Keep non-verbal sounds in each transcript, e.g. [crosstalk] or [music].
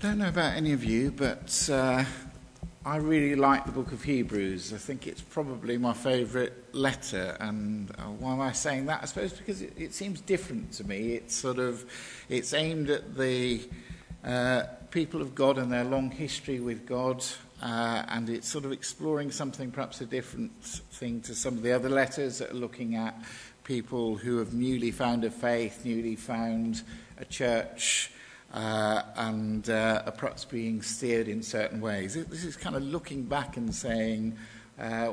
Don't know about any of you, but uh, I really like the book of Hebrews. I think it's probably my favourite letter. And uh, why am I saying that? I suppose because it, it, seems different to me. It's sort of, it's aimed at the uh, people of God and their long history with God. Uh, and it's sort of exploring something, perhaps a different thing to some of the other letters that are looking at people who have newly found a faith, newly found a church, uh, and uh, perhaps being steered in certain ways. This is kind of looking back and saying, uh,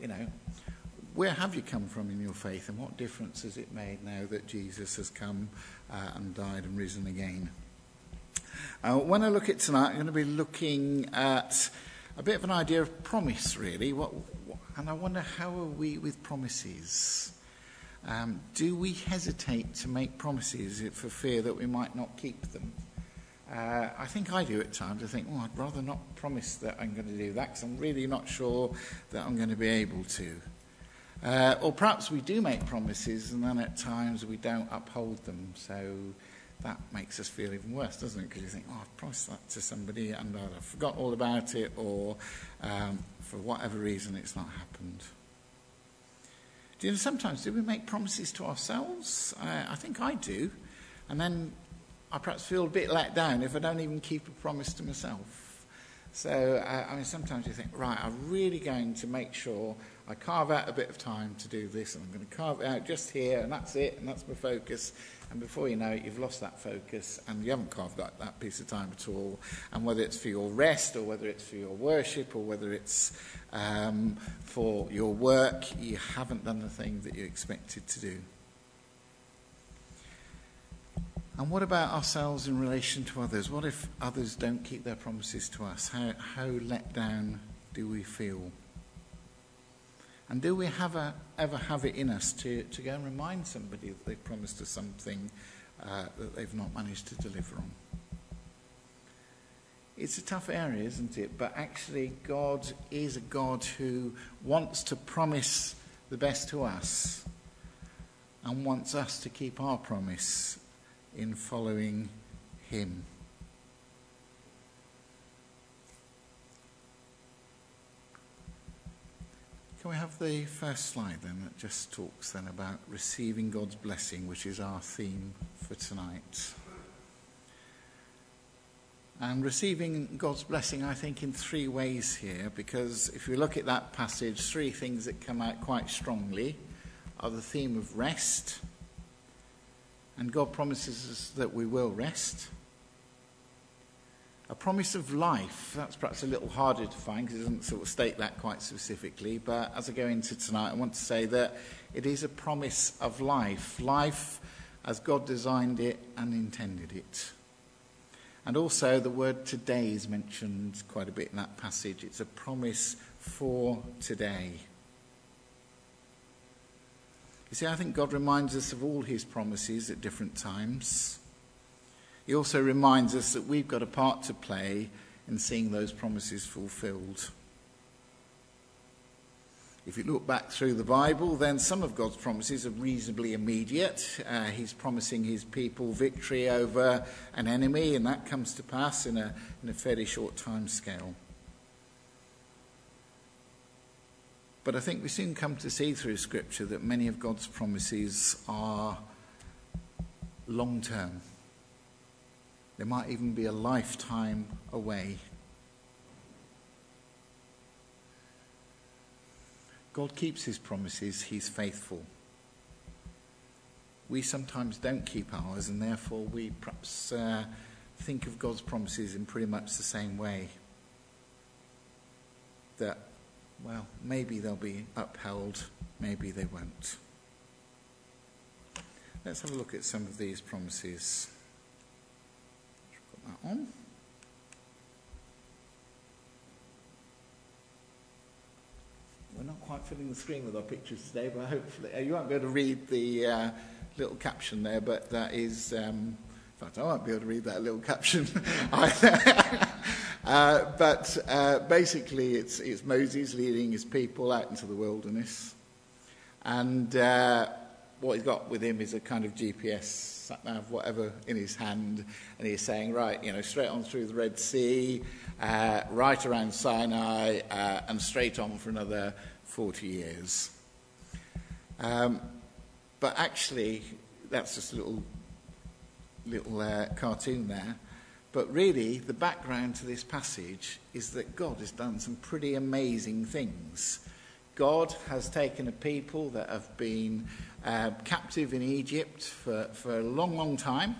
you know, where have you come from in your faith and what difference has it made now that Jesus has come uh, and died and risen again? Uh, when I look at tonight, I'm going to be looking at a bit of an idea of promise, really. What, what, and I wonder how are we with promises? Um, do we hesitate to make promises for fear that we might not keep them? Uh, I think I do at times. I think, oh, I'd rather not promise that I'm going to do that because I'm really not sure that I'm going to be able to. Uh, or perhaps we do make promises and then at times we don't uphold them. So that makes us feel even worse, doesn't it? Because you think, oh, I've promised that to somebody and I've forgotten all about it, or um, for whatever reason it's not happened. Do you know, sometimes do we make promises to ourselves? Uh, I think I do. And then I perhaps feel a bit let down if I don't even keep a promise to myself. So, uh, I mean, sometimes you think, right, I'm really going to make sure I carve out a bit of time to do this, and I'm going to carve out just here, and that's it, and that's my focus. And before you know it, you've lost that focus and you haven't carved out that piece of time at all. And whether it's for your rest or whether it's for your worship or whether it's um, for your work, you haven't done the thing that you expected to do. And what about ourselves in relation to others? What if others don't keep their promises to us? How, how let down do we feel? And do we have a, ever have it in us to, to go and remind somebody that they've promised us something uh, that they've not managed to deliver on? It's a tough area, isn't it? But actually, God is a God who wants to promise the best to us and wants us to keep our promise in following Him. We have the first slide then that just talks then about receiving God's blessing, which is our theme for tonight? And receiving God's blessing, I think, in three ways here, because if you look at that passage, three things that come out quite strongly are the theme of rest, and God promises us that we will rest. A promise of life, that's perhaps a little harder to find because it doesn't sort of state that quite specifically. But as I go into tonight, I want to say that it is a promise of life. Life as God designed it and intended it. And also, the word today is mentioned quite a bit in that passage. It's a promise for today. You see, I think God reminds us of all his promises at different times. He also reminds us that we've got a part to play in seeing those promises fulfilled. If you look back through the Bible, then some of God's promises are reasonably immediate. Uh, he's promising his people victory over an enemy, and that comes to pass in a, in a fairly short time scale. But I think we soon come to see through Scripture that many of God's promises are long term. They might even be a lifetime away. God keeps his promises, he's faithful. We sometimes don't keep ours, and therefore we perhaps uh, think of God's promises in pretty much the same way. That, well, maybe they'll be upheld, maybe they won't. Let's have a look at some of these promises We're not quite filling the screen with our pictures today, but hopefully uh, you won't be able to read the uh, little caption there, but that is, um, in fact, I won't be able to read that little caption. [laughs] [laughs] uh, but uh, basically, it's, it's Moses leading his people out into the wilderness. And uh, what he's got with him is a kind of GPS, nav, whatever, in his hand, and he's saying, right, you know, straight on through the Red Sea, uh, right around Sinai, uh, and straight on for another 40 years. Um, but actually, that's just a little, little uh, cartoon there. But really, the background to this passage is that God has done some pretty amazing things. God has taken a people that have been uh, captive in Egypt for, for a long, long time.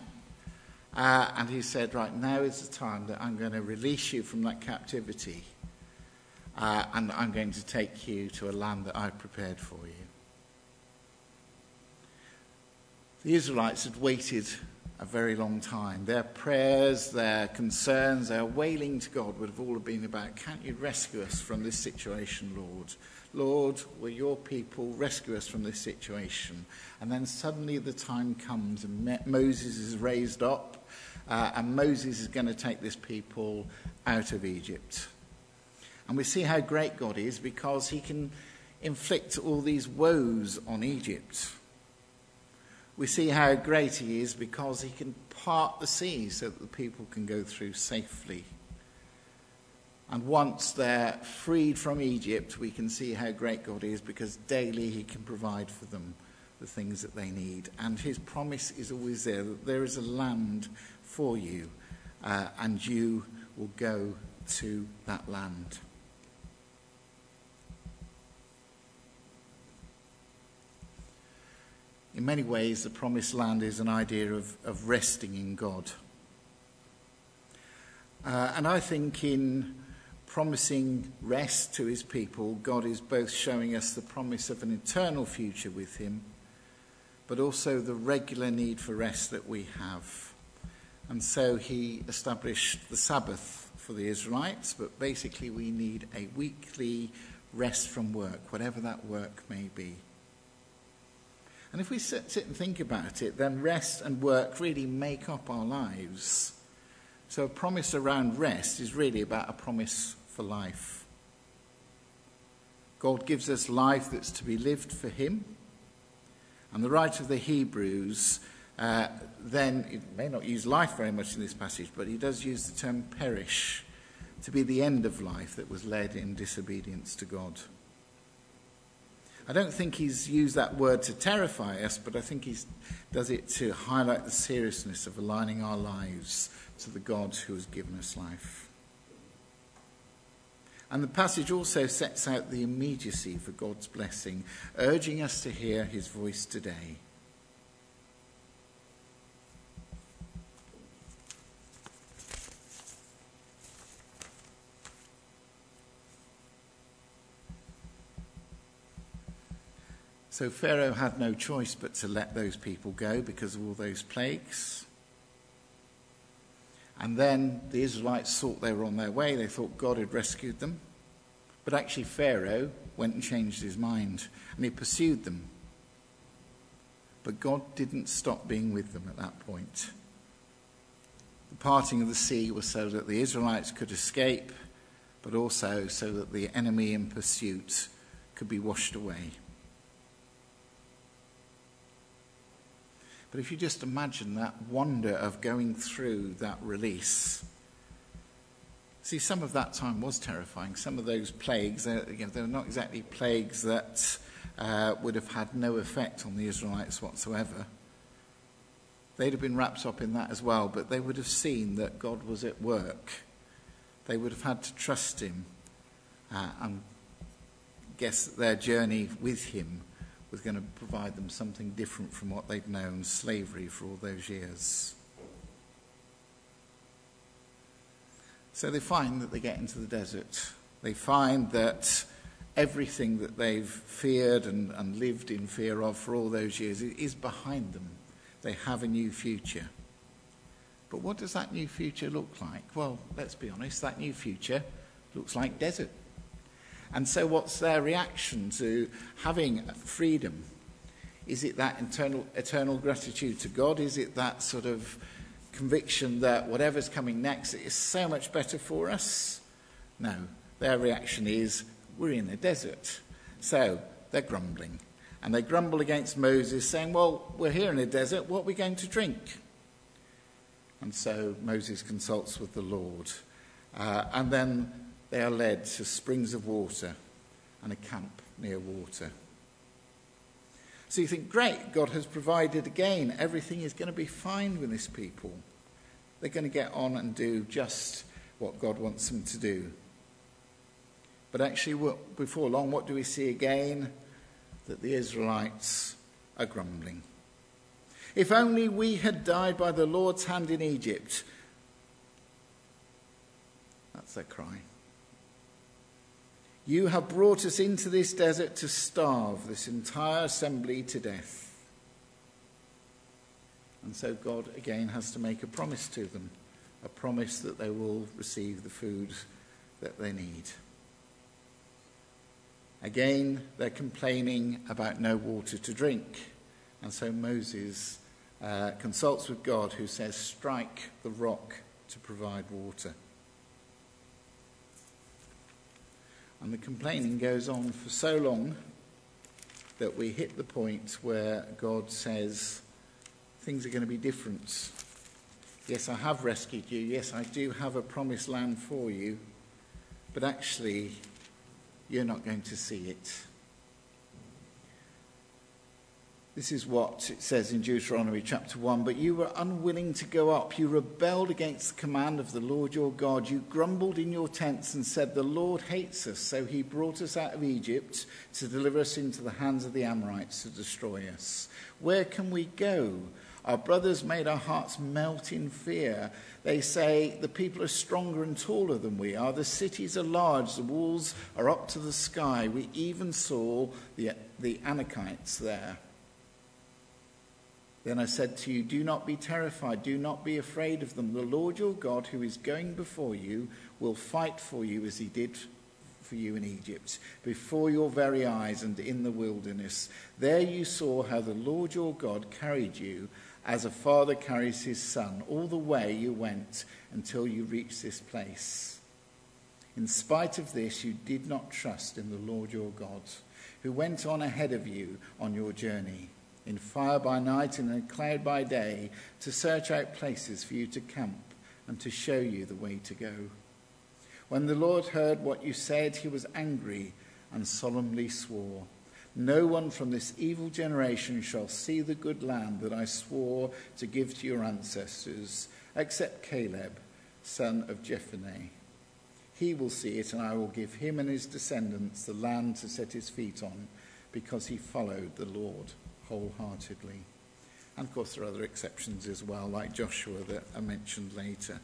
Uh, and he said, Right, now is the time that I'm going to release you from that captivity. Uh, and I'm going to take you to a land that I've prepared for you. The Israelites had waited a very long time. Their prayers, their concerns, their wailing to God would have all been about, Can't you rescue us from this situation, Lord? Lord, will your people rescue us from this situation? And then suddenly the time comes, and Moses is raised up, uh, and Moses is going to take this people out of Egypt. And we see how great God is because he can inflict all these woes on Egypt we see how great he is because he can part the sea so that the people can go through safely. And once they're freed from Egypt, we can see how great God is because daily he can provide for them the things that they need. And his promise is always there that there is a land for you uh, and you will go to that land. in many ways, the promised land is an idea of, of resting in God. Uh, and I think in promising rest to his people, God is both showing us the promise of an eternal future with him, but also the regular need for rest that we have. And so he established the Sabbath for the Israelites, but basically we need a weekly rest from work, whatever that work may be. And if we sit, sit and think about it, then rest and work really make up our lives. So a promise around rest is really about a promise for life. God gives us life that's to be lived for Him. And the writer of the Hebrews uh, then, it may not use life very much in this passage, but he does use the term perish to be the end of life that was led in disobedience to God. I don't think he's used that word to terrify us, but I think he does it to highlight the seriousness of aligning our lives to the God who has given us life. And the passage also sets out the immediacy for God's blessing, urging us to hear his voice today. So Pharaoh had no choice but to let those people go because of all those plagues. And then the Israelites thought they were on their way. They thought God had rescued them. But actually, Pharaoh went and changed his mind and he pursued them. But God didn't stop being with them at that point. The parting of the sea was so that the Israelites could escape, but also so that the enemy in pursuit could be washed away. But if you just imagine that wonder of going through that release, see, some of that time was terrifying. Some of those plagues, you know, they were not exactly plagues that uh, would have had no effect on the Israelites whatsoever. They'd have been wrapped up in that as well, but they would have seen that God was at work. They would have had to trust Him uh, and guess their journey with Him was going to provide them something different from what they'd known slavery for all those years. So they find that they get into the desert. They find that everything that they've feared and, and lived in fear of for all those years is behind them. They have a new future. But what does that new future look like? Well, let's be honest, that new future looks like desert. And so, what's their reaction to having freedom? Is it that eternal, eternal gratitude to God? Is it that sort of conviction that whatever's coming next is so much better for us? No. Their reaction is, we're in a desert. So, they're grumbling. And they grumble against Moses, saying, Well, we're here in a desert, what are we going to drink? And so Moses consults with the Lord. Uh, and then they are led to springs of water and a camp near water. So you think, great, God has provided again. Everything is going to be fine with this people. They're going to get on and do just what God wants them to do. But actually, before long, what do we see again? That the Israelites are grumbling. If only we had died by the Lord's hand in Egypt. That's their cry. You have brought us into this desert to starve this entire assembly to death. And so God again has to make a promise to them a promise that they will receive the food that they need. Again, they're complaining about no water to drink. And so Moses uh, consults with God, who says, Strike the rock to provide water. And the complaining goes on for so long that we hit the point where God says, Things are going to be different. Yes, I have rescued you. Yes, I do have a promised land for you. But actually, you're not going to see it. This is what it says in Deuteronomy chapter 1. But you were unwilling to go up. You rebelled against the command of the Lord your God. You grumbled in your tents and said, The Lord hates us. So he brought us out of Egypt to deliver us into the hands of the Amorites to destroy us. Where can we go? Our brothers made our hearts melt in fear. They say, The people are stronger and taller than we are. The cities are large. The walls are up to the sky. We even saw the, the Anakites there. Then I said to you, Do not be terrified, do not be afraid of them. The Lord your God, who is going before you, will fight for you as he did for you in Egypt, before your very eyes and in the wilderness. There you saw how the Lord your God carried you as a father carries his son, all the way you went until you reached this place. In spite of this, you did not trust in the Lord your God, who went on ahead of you on your journey in fire by night and in a cloud by day, to search out places for you to camp and to show you the way to go. When the Lord heard what you said, he was angry and solemnly swore, No one from this evil generation shall see the good land that I swore to give to your ancestors, except Caleb, son of Jephunneh. He will see it, and I will give him and his descendants the land to set his feet on, because he followed the Lord wholeheartedly. And of course, there are other exceptions as well, like Joshua that are mentioned later.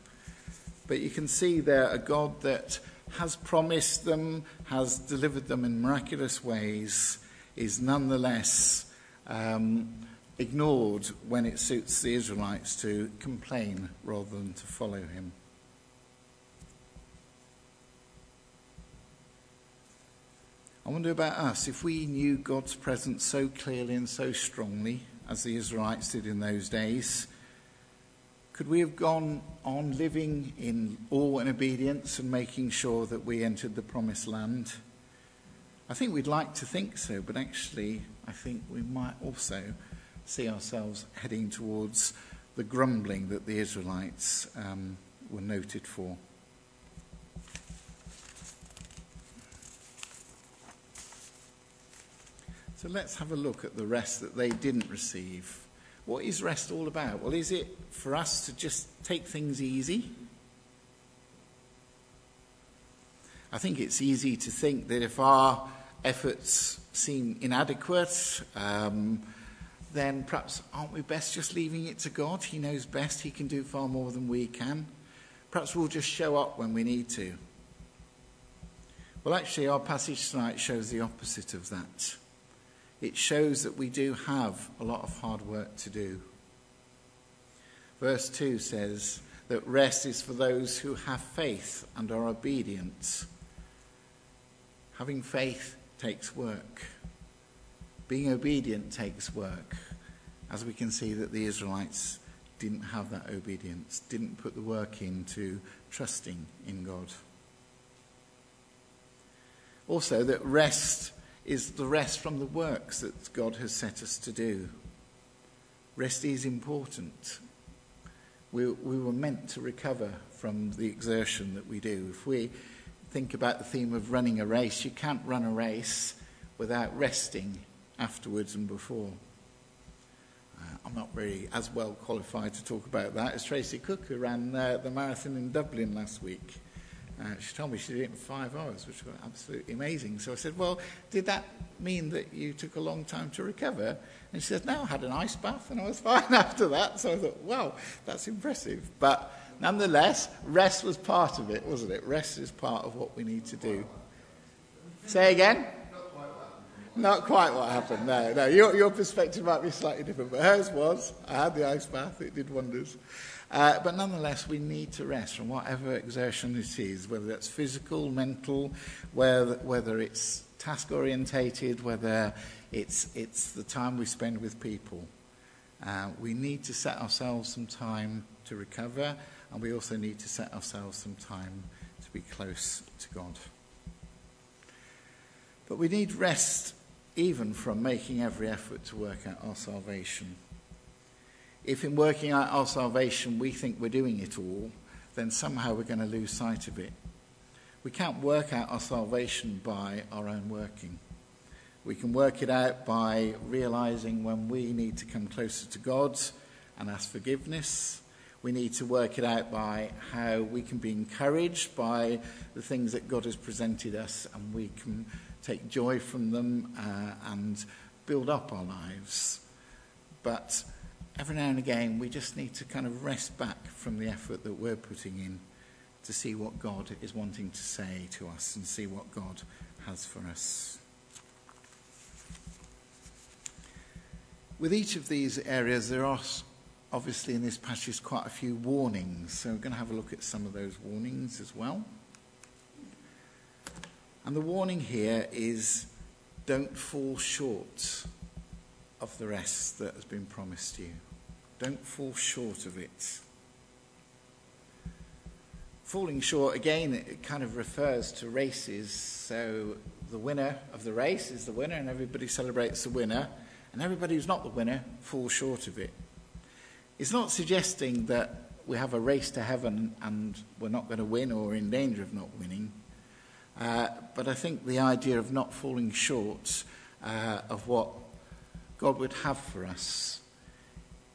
But you can see there a God that has promised them, has delivered them in miraculous ways, is nonetheless um, ignored when it suits the Israelites to complain rather than to follow him. I wonder about us. If we knew God's presence so clearly and so strongly as the Israelites did in those days, could we have gone on living in awe and obedience and making sure that we entered the promised land? I think we'd like to think so, but actually, I think we might also see ourselves heading towards the grumbling that the Israelites um, were noted for. So let's have a look at the rest that they didn't receive. What is rest all about? Well, is it for us to just take things easy? I think it's easy to think that if our efforts seem inadequate, um, then perhaps aren't we best just leaving it to God? He knows best, He can do far more than we can. Perhaps we'll just show up when we need to. Well, actually, our passage tonight shows the opposite of that it shows that we do have a lot of hard work to do. Verse 2 says that rest is for those who have faith and are obedient. Having faith takes work. Being obedient takes work. As we can see that the Israelites didn't have that obedience, didn't put the work into trusting in God. Also, that rest is the rest from the works that God has set us to do. Rest is important. We, we were meant to recover from the exertion that we do. If we think about the theme of running a race, you can't run a race without resting afterwards and before. Uh, I'm not really as well qualified to talk about that as Tracy Cook, who ran uh, the marathon in Dublin last week. Uh, she told me she did it in five hours, which was absolutely amazing. So I said, Well, did that mean that you took a long time to recover? And she said, No, I had an ice bath and I was [laughs] fine after that. So I thought, Wow, that's impressive. But nonetheless, rest was part of it, wasn't it? Rest is part of what we need to do. Say again? Not quite what happened, no. no. Your, your perspective might be slightly different, but hers was. I had the ice bath, it did wonders. Uh, but nonetheless, we need to rest from whatever exertion it is, whether that's physical, mental, whether, whether it's task orientated, whether it's, it's the time we spend with people. Uh, we need to set ourselves some time to recover, and we also need to set ourselves some time to be close to God. But we need rest even from making every effort to work out our salvation. If in working out our salvation we think we're doing it all, then somehow we're going to lose sight of it. We can't work out our salvation by our own working. We can work it out by realizing when we need to come closer to God and ask forgiveness. We need to work it out by how we can be encouraged by the things that God has presented us and we can take joy from them uh, and build up our lives. But every now and again, we just need to kind of rest back from the effort that we're putting in to see what God is wanting to say to us and see what God has for us. With each of these areas, there are obviously in this passage quite a few warnings. So we're going to have a look at some of those warnings as well. And the warning here is don't fall short of the rest that has been promised you. Don't fall short of it. Falling short, again, it kind of refers to races. So the winner of the race is the winner, and everybody celebrates the winner, and everybody who's not the winner falls short of it. It's not suggesting that we have a race to heaven and we're not going to win or in danger of not winning. Uh, but I think the idea of not falling short uh, of what God would have for us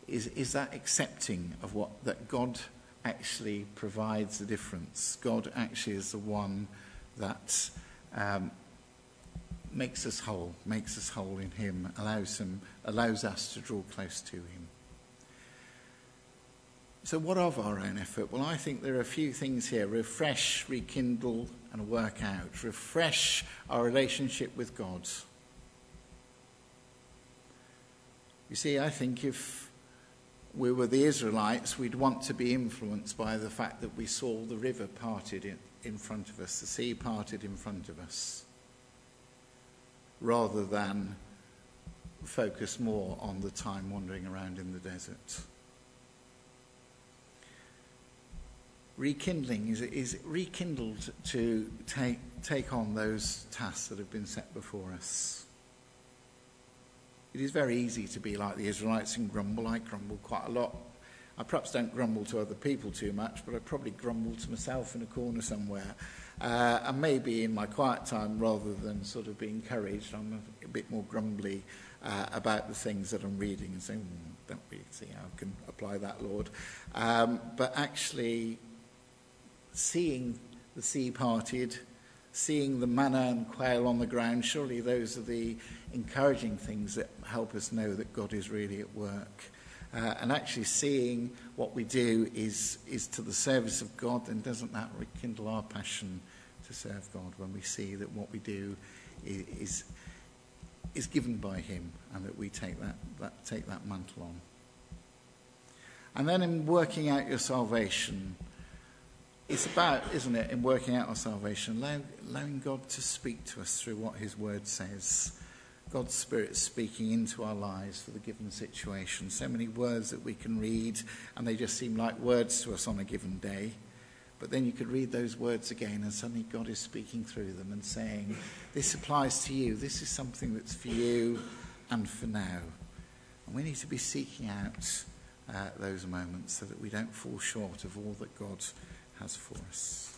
is, is that accepting of what that God actually provides the difference. God actually is the one that um, makes us whole, makes us whole in Him, allows him, allows us to draw close to Him. So, what of our own effort? Well, I think there are a few things here refresh, rekindle, and work out. Refresh our relationship with God. You see, I think if we were the Israelites, we'd want to be influenced by the fact that we saw the river parted in, in front of us, the sea parted in front of us, rather than focus more on the time wandering around in the desert. Rekindling is, is rekindled to take, take on those tasks that have been set before us. It is very easy to be like the Israelites and grumble. I grumble quite a lot. I perhaps don't grumble to other people too much, but I probably grumble to myself in a corner somewhere. Uh, and maybe in my quiet time, rather than sort of be encouraged, I'm a, a bit more grumbly uh, about the things that I'm reading and saying, mm, don't really see how I can apply that, Lord. Um, but actually, seeing the sea parted, seeing the manna and quail on the ground, surely those are the encouraging things that help us know that God is really at work. Uh, and actually seeing what we do is, is to the service of God, then doesn't that rekindle our passion to serve God when we see that what we do is, is given by Him and that we take that, that, take that mantle on? And then in working out your salvation, it's about, isn't it, in working out our salvation, allowing, God to speak to us through what His Word says. God's Spirit speaking into our lives for the given situation. So many words that we can read, and they just seem like words to us on a given day. But then you could read those words again, and suddenly God is speaking through them and saying, This applies to you. This is something that's for you and for now. And we need to be seeking out uh, those moments so that we don't fall short of all that God has for us.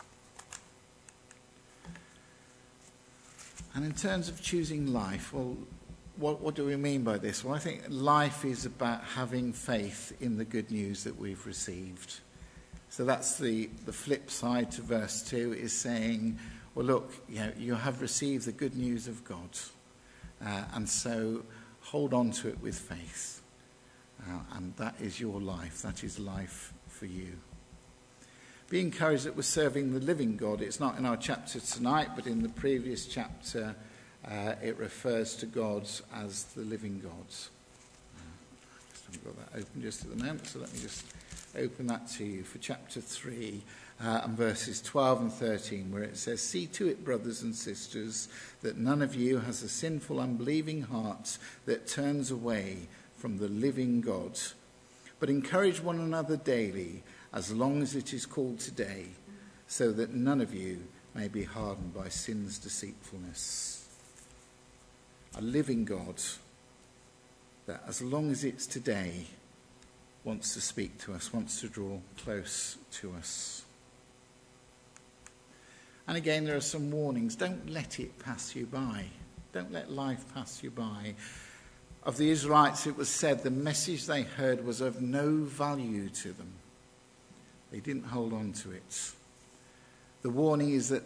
And in terms of choosing life, well, what, what, do we mean by this? Well, I think life is about having faith in the good news that we've received. So that's the, the flip side to verse 2 is saying, well, look, you, know, you have received the good news of God. Uh, and so hold on to it with faith. Uh, and that is your life. That is life for you. Be encouraged that we're serving the living God. It's not in our chapter tonight, but in the previous chapter, uh, it refers to God as the living God. Uh, I haven't got that open just at the moment, so let me just open that to you for chapter 3 uh, and verses 12 and 13, where it says, See to it, brothers and sisters, that none of you has a sinful, unbelieving heart that turns away from the living God. But encourage one another daily, as long as it is called today, so that none of you may be hardened by sin's deceitfulness. A living God that, as long as it's today, wants to speak to us, wants to draw close to us. And again, there are some warnings. Don't let it pass you by. Don't let life pass you by. Of the Israelites, it was said the message they heard was of no value to them. They didn't hold on to it. The warning is that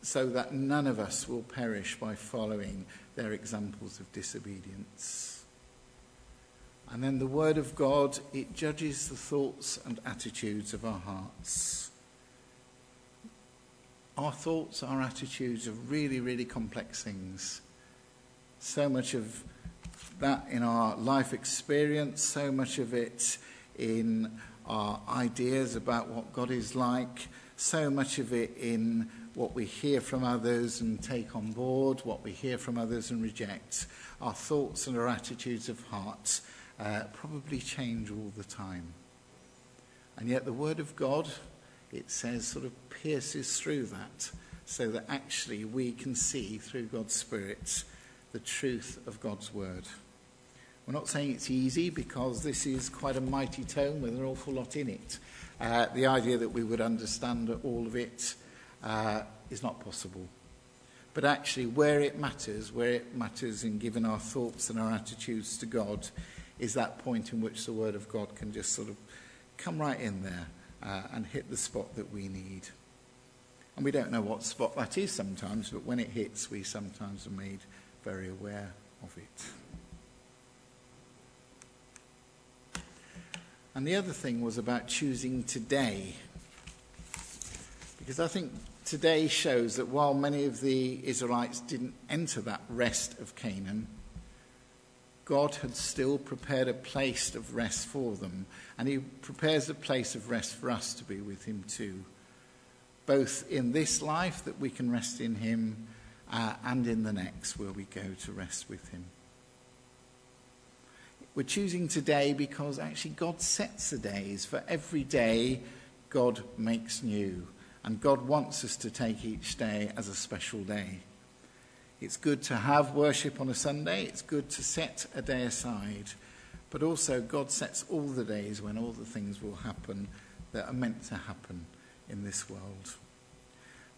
so that none of us will perish by following their examples of disobedience. And then the Word of God, it judges the thoughts and attitudes of our hearts. Our thoughts, our attitudes are really, really complex things. So much of that in our life experience, so much of it in our ideas about what God is like, so much of it in what we hear from others and take on board, what we hear from others and reject, our thoughts and our attitudes of heart uh, probably change all the time. And yet, the Word of God, it says, sort of pierces through that so that actually we can see through God's Spirit the truth of God's Word. We're not saying it's easy because this is quite a mighty tome with an awful lot in it. Uh, the idea that we would understand all of it uh, is not possible. But actually, where it matters, where it matters in giving our thoughts and our attitudes to God, is that point in which the Word of God can just sort of come right in there uh, and hit the spot that we need. And we don't know what spot that is sometimes, but when it hits, we sometimes are made very aware of it. And the other thing was about choosing today. Because I think today shows that while many of the Israelites didn't enter that rest of Canaan, God had still prepared a place of rest for them, and He prepares a place of rest for us to be with Him too, both in this life that we can rest in Him uh, and in the next where we go to rest with Him. We're choosing today because actually God sets the days. For every day, God makes new. And God wants us to take each day as a special day. It's good to have worship on a Sunday. It's good to set a day aside. But also, God sets all the days when all the things will happen that are meant to happen in this world.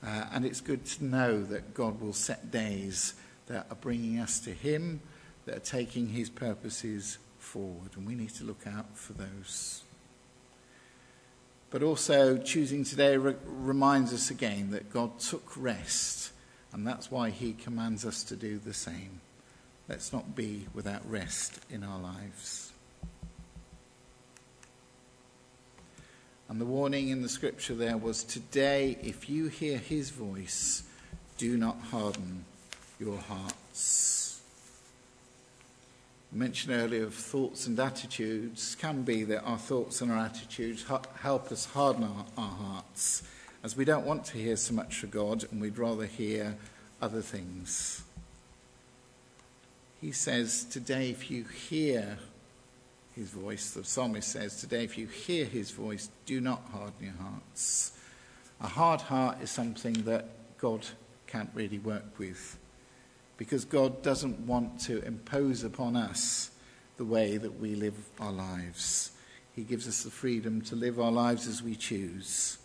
Uh, and it's good to know that God will set days that are bringing us to Him, that are taking His purposes forward. And we need to look out for those. But also, choosing today re- reminds us again that God took rest and that's why he commands us to do the same. Let's not be without rest in our lives. And the warning in the scripture there was today, if you hear his voice, do not harden your hearts. Mentioned earlier of thoughts and attitudes can be that our thoughts and our attitudes help us harden our, our hearts as we don't want to hear so much for God and we'd rather hear other things. He says, Today, if you hear his voice, the psalmist says, Today, if you hear his voice, do not harden your hearts. A hard heart is something that God can't really work with because God doesn't want to impose upon us the way that we live our lives. He gives us the freedom to live our lives as we choose.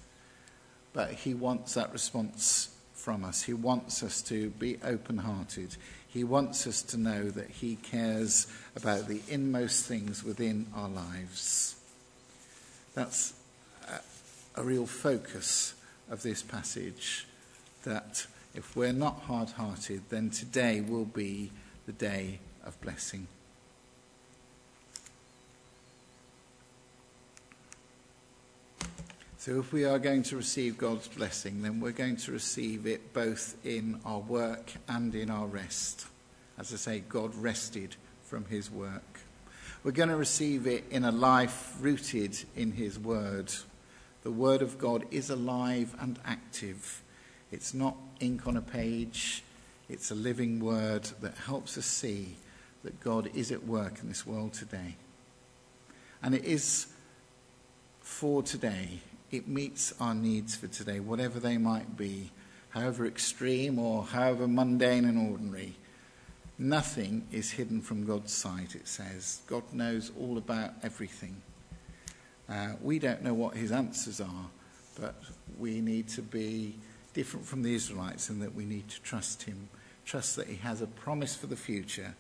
But He wants that response from us. He wants us to be open hearted. He wants us to know that He cares about the inmost things within our lives. That's a, a real focus of this passage that if we're not hard hearted, then today will be the day of blessing. So, if we are going to receive God's blessing, then we're going to receive it both in our work and in our rest. As I say, God rested from his work. We're going to receive it in a life rooted in his word. The word of God is alive and active. It's not ink on a page, it's a living word that helps us see that God is at work in this world today. And it is for today it meets our needs for today, whatever they might be, however extreme or however mundane and ordinary. Nothing is hidden from God's sight, it says. God knows all about everything. Uh, we don't know what his answers are, but we need to be different from the Israelites in that we need to trust him, trust that he has a promise for the future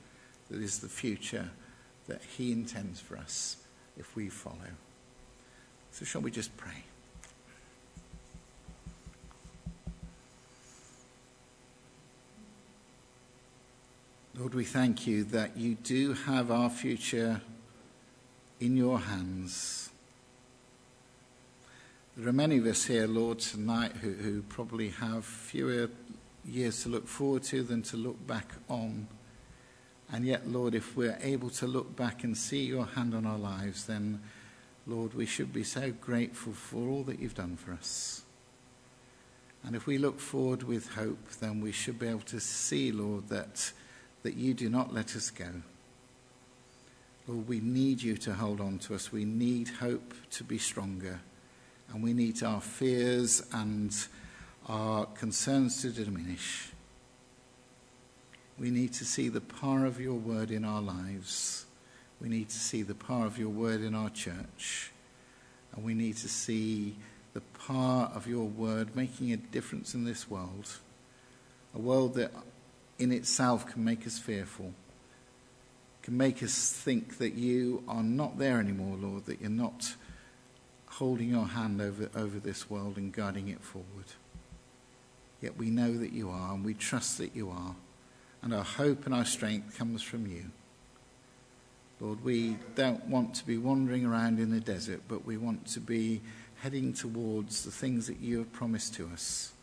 that is the future that he intends for us if we follow. So, shall we just pray? Lord, we thank you that you do have our future in your hands. There are many of us here, Lord, tonight who, who probably have fewer years to look forward to than to look back on. And yet, Lord, if we're able to look back and see your hand on our lives, then, Lord, we should be so grateful for all that you've done for us. And if we look forward with hope, then we should be able to see, Lord, that that you do not let us go. Lord, we need you to hold on to us. We need hope to be stronger. And we need our fears and our concerns to diminish. We need to see the power of your word in our lives. We need to see the power of your word in our church. And we need to see the power of your word making a difference in this world. A world that in itself can make us fearful, can make us think that you are not there anymore, Lord, that you're not holding your hand over, over this world and guiding it forward. Yet we know that you are, and we trust that you are, and our hope and our strength comes from you. Lord, we don't want to be wandering around in the desert, but we want to be heading towards the things that you have promised to us.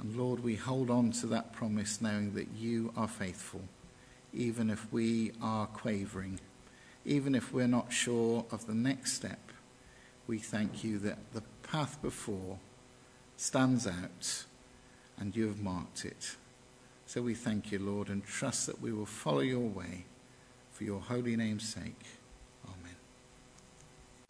And Lord, we hold on to that promise knowing that you are faithful, even if we are quavering, even if we're not sure of the next step. We thank you that the path before stands out and you have marked it. So we thank you, Lord, and trust that we will follow your way for your holy name's sake.